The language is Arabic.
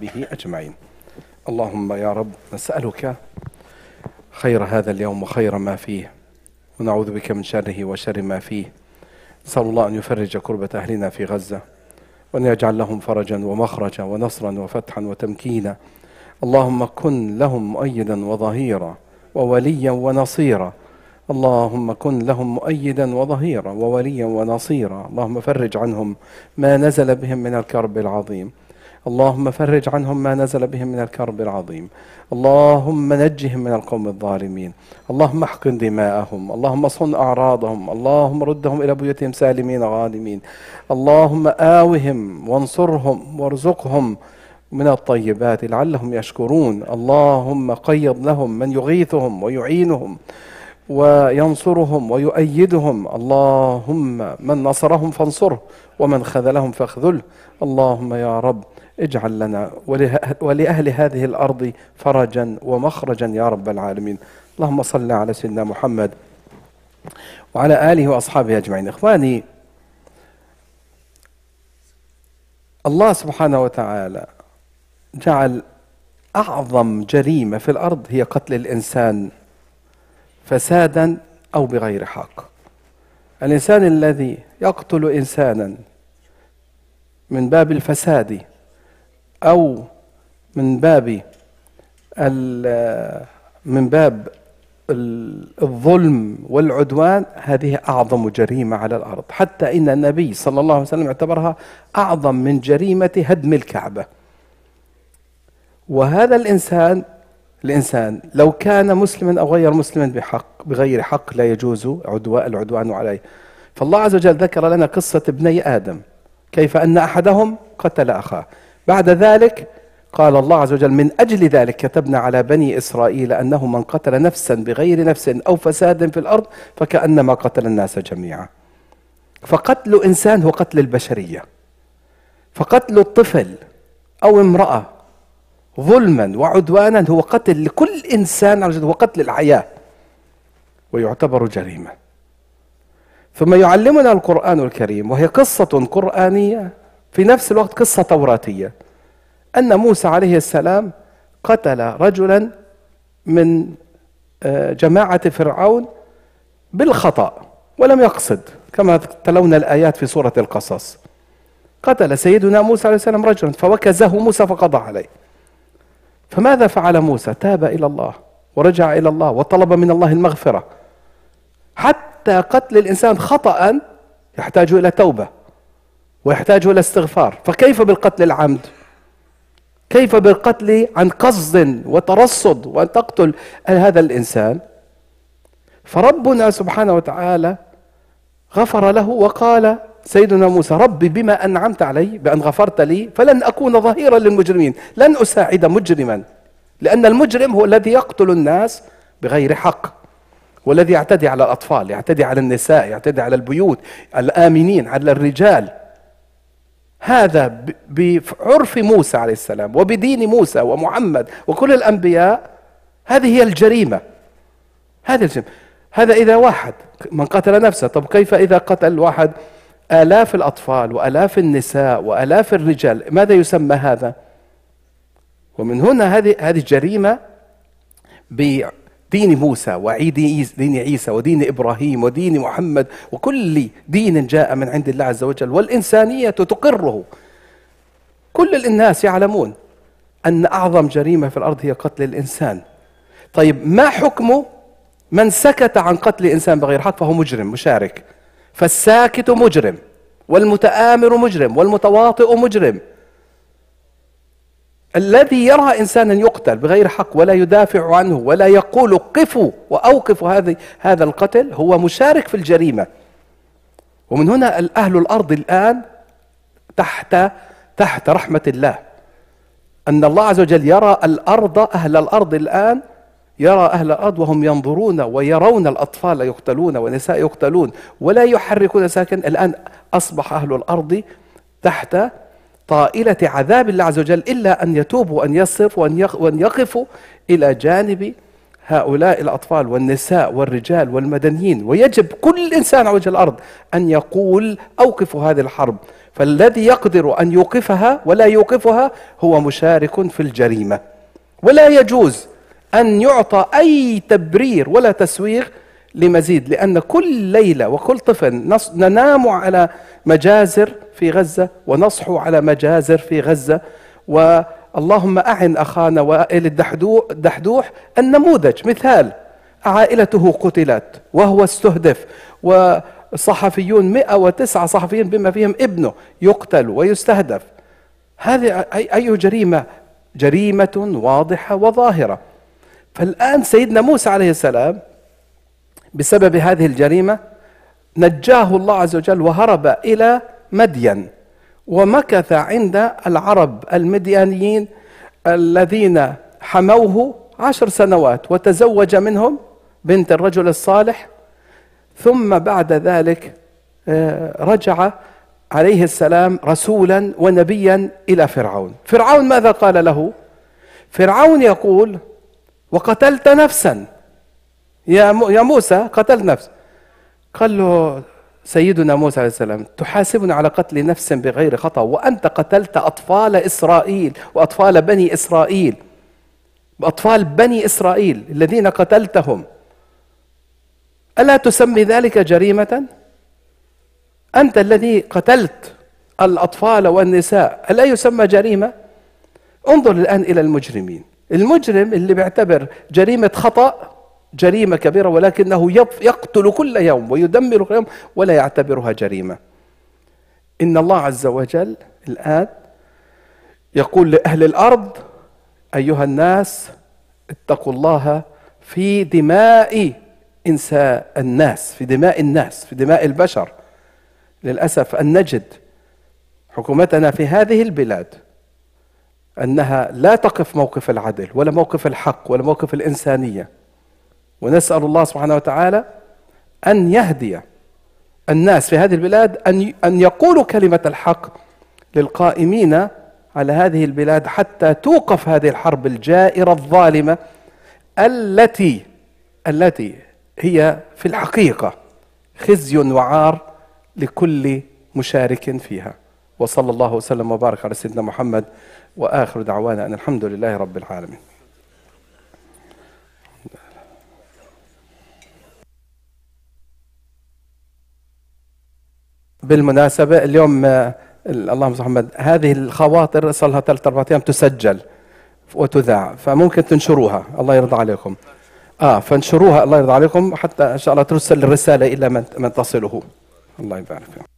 به أجمعين. اللهم يا رب نسألك خير هذا اليوم وخير ما فيه ونعوذ بك من شره وشر ما فيه. نسأل الله أن يفرج كربة أهلنا في غزة وأن يجعل لهم فرجا ومخرجا ونصرا وفتحا وتمكينا. اللهم كن لهم مؤيدا وظهيرا ووليا ونصيرا. اللهم كن لهم مؤيدا وظهيرا ووليا ونصيرا. اللهم فرج عنهم ما نزل بهم من الكرب العظيم. اللهم فرج عنهم ما نزل بهم من الكرب العظيم. اللهم نجهم من القوم الظالمين. اللهم احقن دماءهم. اللهم صن أعراضهم. اللهم ردهم إلى بيوتهم سالمين غانمين. اللهم آوهم وانصرهم وارزقهم من الطيبات لعلهم يشكرون. اللهم قيض لهم من يغيثهم ويعينهم وينصرهم ويؤيدهم. اللهم من نصرهم فانصره ومن خذلهم فاخذله. اللهم يا رب اجعل لنا ولأهل هذه الأرض فرجا ومخرجا يا رب العالمين. اللهم صل على سيدنا محمد وعلى آله وأصحابه أجمعين. إخواني الله سبحانه وتعالى جعل أعظم جريمة في الأرض هي قتل الإنسان فسادا أو بغير حق. الإنسان الذي يقتل إنسانا من باب الفساد أو من باب من باب الظلم والعدوان هذه أعظم جريمة على الأرض. حتى إن النبي صلى الله عليه وسلم اعتبرها أعظم من جريمة هدم الكعبة. وهذا الإنسان الإنسان لو كان مسلما أو غير مسلما بحق بغير حق لا يجوز عدوان العدوان عليه. فالله عز وجل ذكر لنا قصة ابني آدم كيف أن أحدهم قتل أخاه. بعد ذلك قال الله عز وجل من أجل ذلك كتبنا على بني إسرائيل أنه من قتل نفسا بغير نفس أو فساد في الأرض فكأنما قتل الناس جميعا. فقتل إنسان هو قتل البشرية. فقتل الطفل أو امرأة ظلما وعدوانا هو قتل لكل إنسان هو قتل الحياة ويعتبر جريمة. ثم يعلمنا القرآن الكريم وهي قصة قرآنية في نفس الوقت قصة توراتية. أن موسى عليه السلام قتل رجلا من آه، جماعة فرعون بالخطأ ولم يقصد كما تلونا الآيات في سورة القصص. قتل سيدنا موسى عليه السلام رجلا فوكزه موسى فقضى عليه. فماذا فعل موسى؟ تاب إلى الله ورجع إلى الله وطلب من الله المغفرة. حتى قتل الإنسان خطأ يحتاج إلى توبة. ويحتاج إلى استغفار. فكيف بالقتل العمد؟ كيف بالقتل عن قصد وترصد وأن تقتل هذا الإنسان؟ فربنا سبحانه وتعالى غفر له وقال سيدنا موسى ربي بما أنعمت علي بأن غفرت لي فلن أكون ظهيرا للمجرمين لن أساعد مجرما لأن المجرم هو الذي يقتل الناس بغير حق والذي يعتدي على الأطفال يعتدي على النساء يعتدي على البيوت الآمنين على الرجال. هذا بعرف موسى عليه السلام وبدين موسى ومحمد وكل الأنبياء هذه هي الجريمة. هذه الجريمة. هذا إذا واحد من قتل نفسه طب كيف إذا قتل واحد؟ آلاف الأطفال وآلاف النساء وآلاف الرجال ماذا يسمى هذا؟ ومن هنا هذه هذه جريمة دين موسى وعيد دين عيسى ودين إبراهيم ودين محمد وكل دين جاء من عند الله عز وجل والإنسانية تقره. كل الناس يعلمون أن أعظم جريمة في الأرض هي قتل الإنسان. طيب ما حكم من سكت عن قتل إنسان بغير حق؟ فهو مجرم مشارك. فالساكت مجرم والمتآمر مجرم والمتواطئ مجرم. الذي يرى إنسانا يقتل بغير حق ولا يدافع عنه ولا يقول قفوا وأوقفوا هذه هذا القتل هو مشارك في الجريمة. ومن هنا أهل الأرض الآن تحت تحت رحمة الله. أن الله عز وجل يرى الأرض أهل الأرض الآن يرى أهل الأرض وهم ينظرون ويرون الأطفال يقتلون والنساء يقتلون ولا يحركون ساكن. الآن أصبح أهل الأرض تحت طائلة عذاب الله عز وجل إلا أن يتوبوا وأن يصرفوا وأن يقفوا إلى جانب هؤلاء الأطفال والنساء والرجال والمدنيين. ويجب كل إنسان على وجه الأرض أن يقول أوقفوا هذه الحرب فالذي يقدر أن يوقفها ولا يوقفها هو مشارك في الجريمة. ولا يجوز أن يعطى أي تبرير ولا تسويغ لمزيد لأن كل ليلة وكل طفل ننام على مجازر في غزة ونصحو على مجازر في غزة. واللهم أعن أخانا وائل الدحدوح النموذج. مثال عائلته قتلت وهو استهدف وصحفيون 109 صحفيين بما فيهم ابنه يقتل ويستهدف. هذه أي جريمة؟ جريمة واضحة وظاهرة. فالآن سيدنا موسى عليه السلام بسبب هذه الجريمة نجاه الله عز وجل وهرب إلى مدين ومكث عند العرب المديانيين الذين حموه عشر سنوات وتزوج منهم بنت الرجل الصالح. ثم بعد ذلك آه، رجع عليه السلام رسولا ونبيا إلى فرعون. فرعون ماذا قال له؟ فرعون يقول وقتلت نفسا. يا موسى قتلت نفس قال له سيدنا موسى عليه السلام تحاسبنا على قتل نفس بغير خطأ وأنت قتلت أطفال إسرائيل وأطفال بني إسرائيل أطفال بني إسرائيل الذين قتلتهم ألا تسمي ذلك جريمة؟ أنت الذي قتلت الأطفال والنساء ألا يسمى جريمة؟ انظر الآن إلى المجرمين المجرم اللي بيعتبر جريمة خطأ جريمة كبيرة ولكنه يقتل كل يوم ويدمر كل يوم ولا يعتبرها جريمة. إن الله عز وجل الآن يقول لأهل الأرض أيها الناس اتقوا الله في دماء إنسان الناس في دماء الناس في دماء البشر. للأسف أن نجد حكومتنا في هذه البلاد أنها لا تقف موقف العدل ولا موقف الحق ولا موقف الإنسانية. ونسأل الله سبحانه وتعالى أن يهدي الناس في هذه البلاد أن أن يقولوا كلمة الحق للقائمين على هذه البلاد حتى توقف هذه الحرب الجائرة الظالمة التي التي هي في الحقيقة خزي وعار لكل مشارك فيها. وصلى الله وسلم وبارك على سيدنا محمد وآخر دعوانا أن الحمد لله رب العالمين. بالمناسبة اليوم آه، اللهم صل محمد هذه الخواطر صار لها ثلاث أربع أيام تسجل وتذاع فممكن تنشروها الله يرضى عليكم. آه فانشروها الله يرضى عليكم حتى إن شاء الله ترسل الرسالة إلى من, تصله. الله يبارك فيكم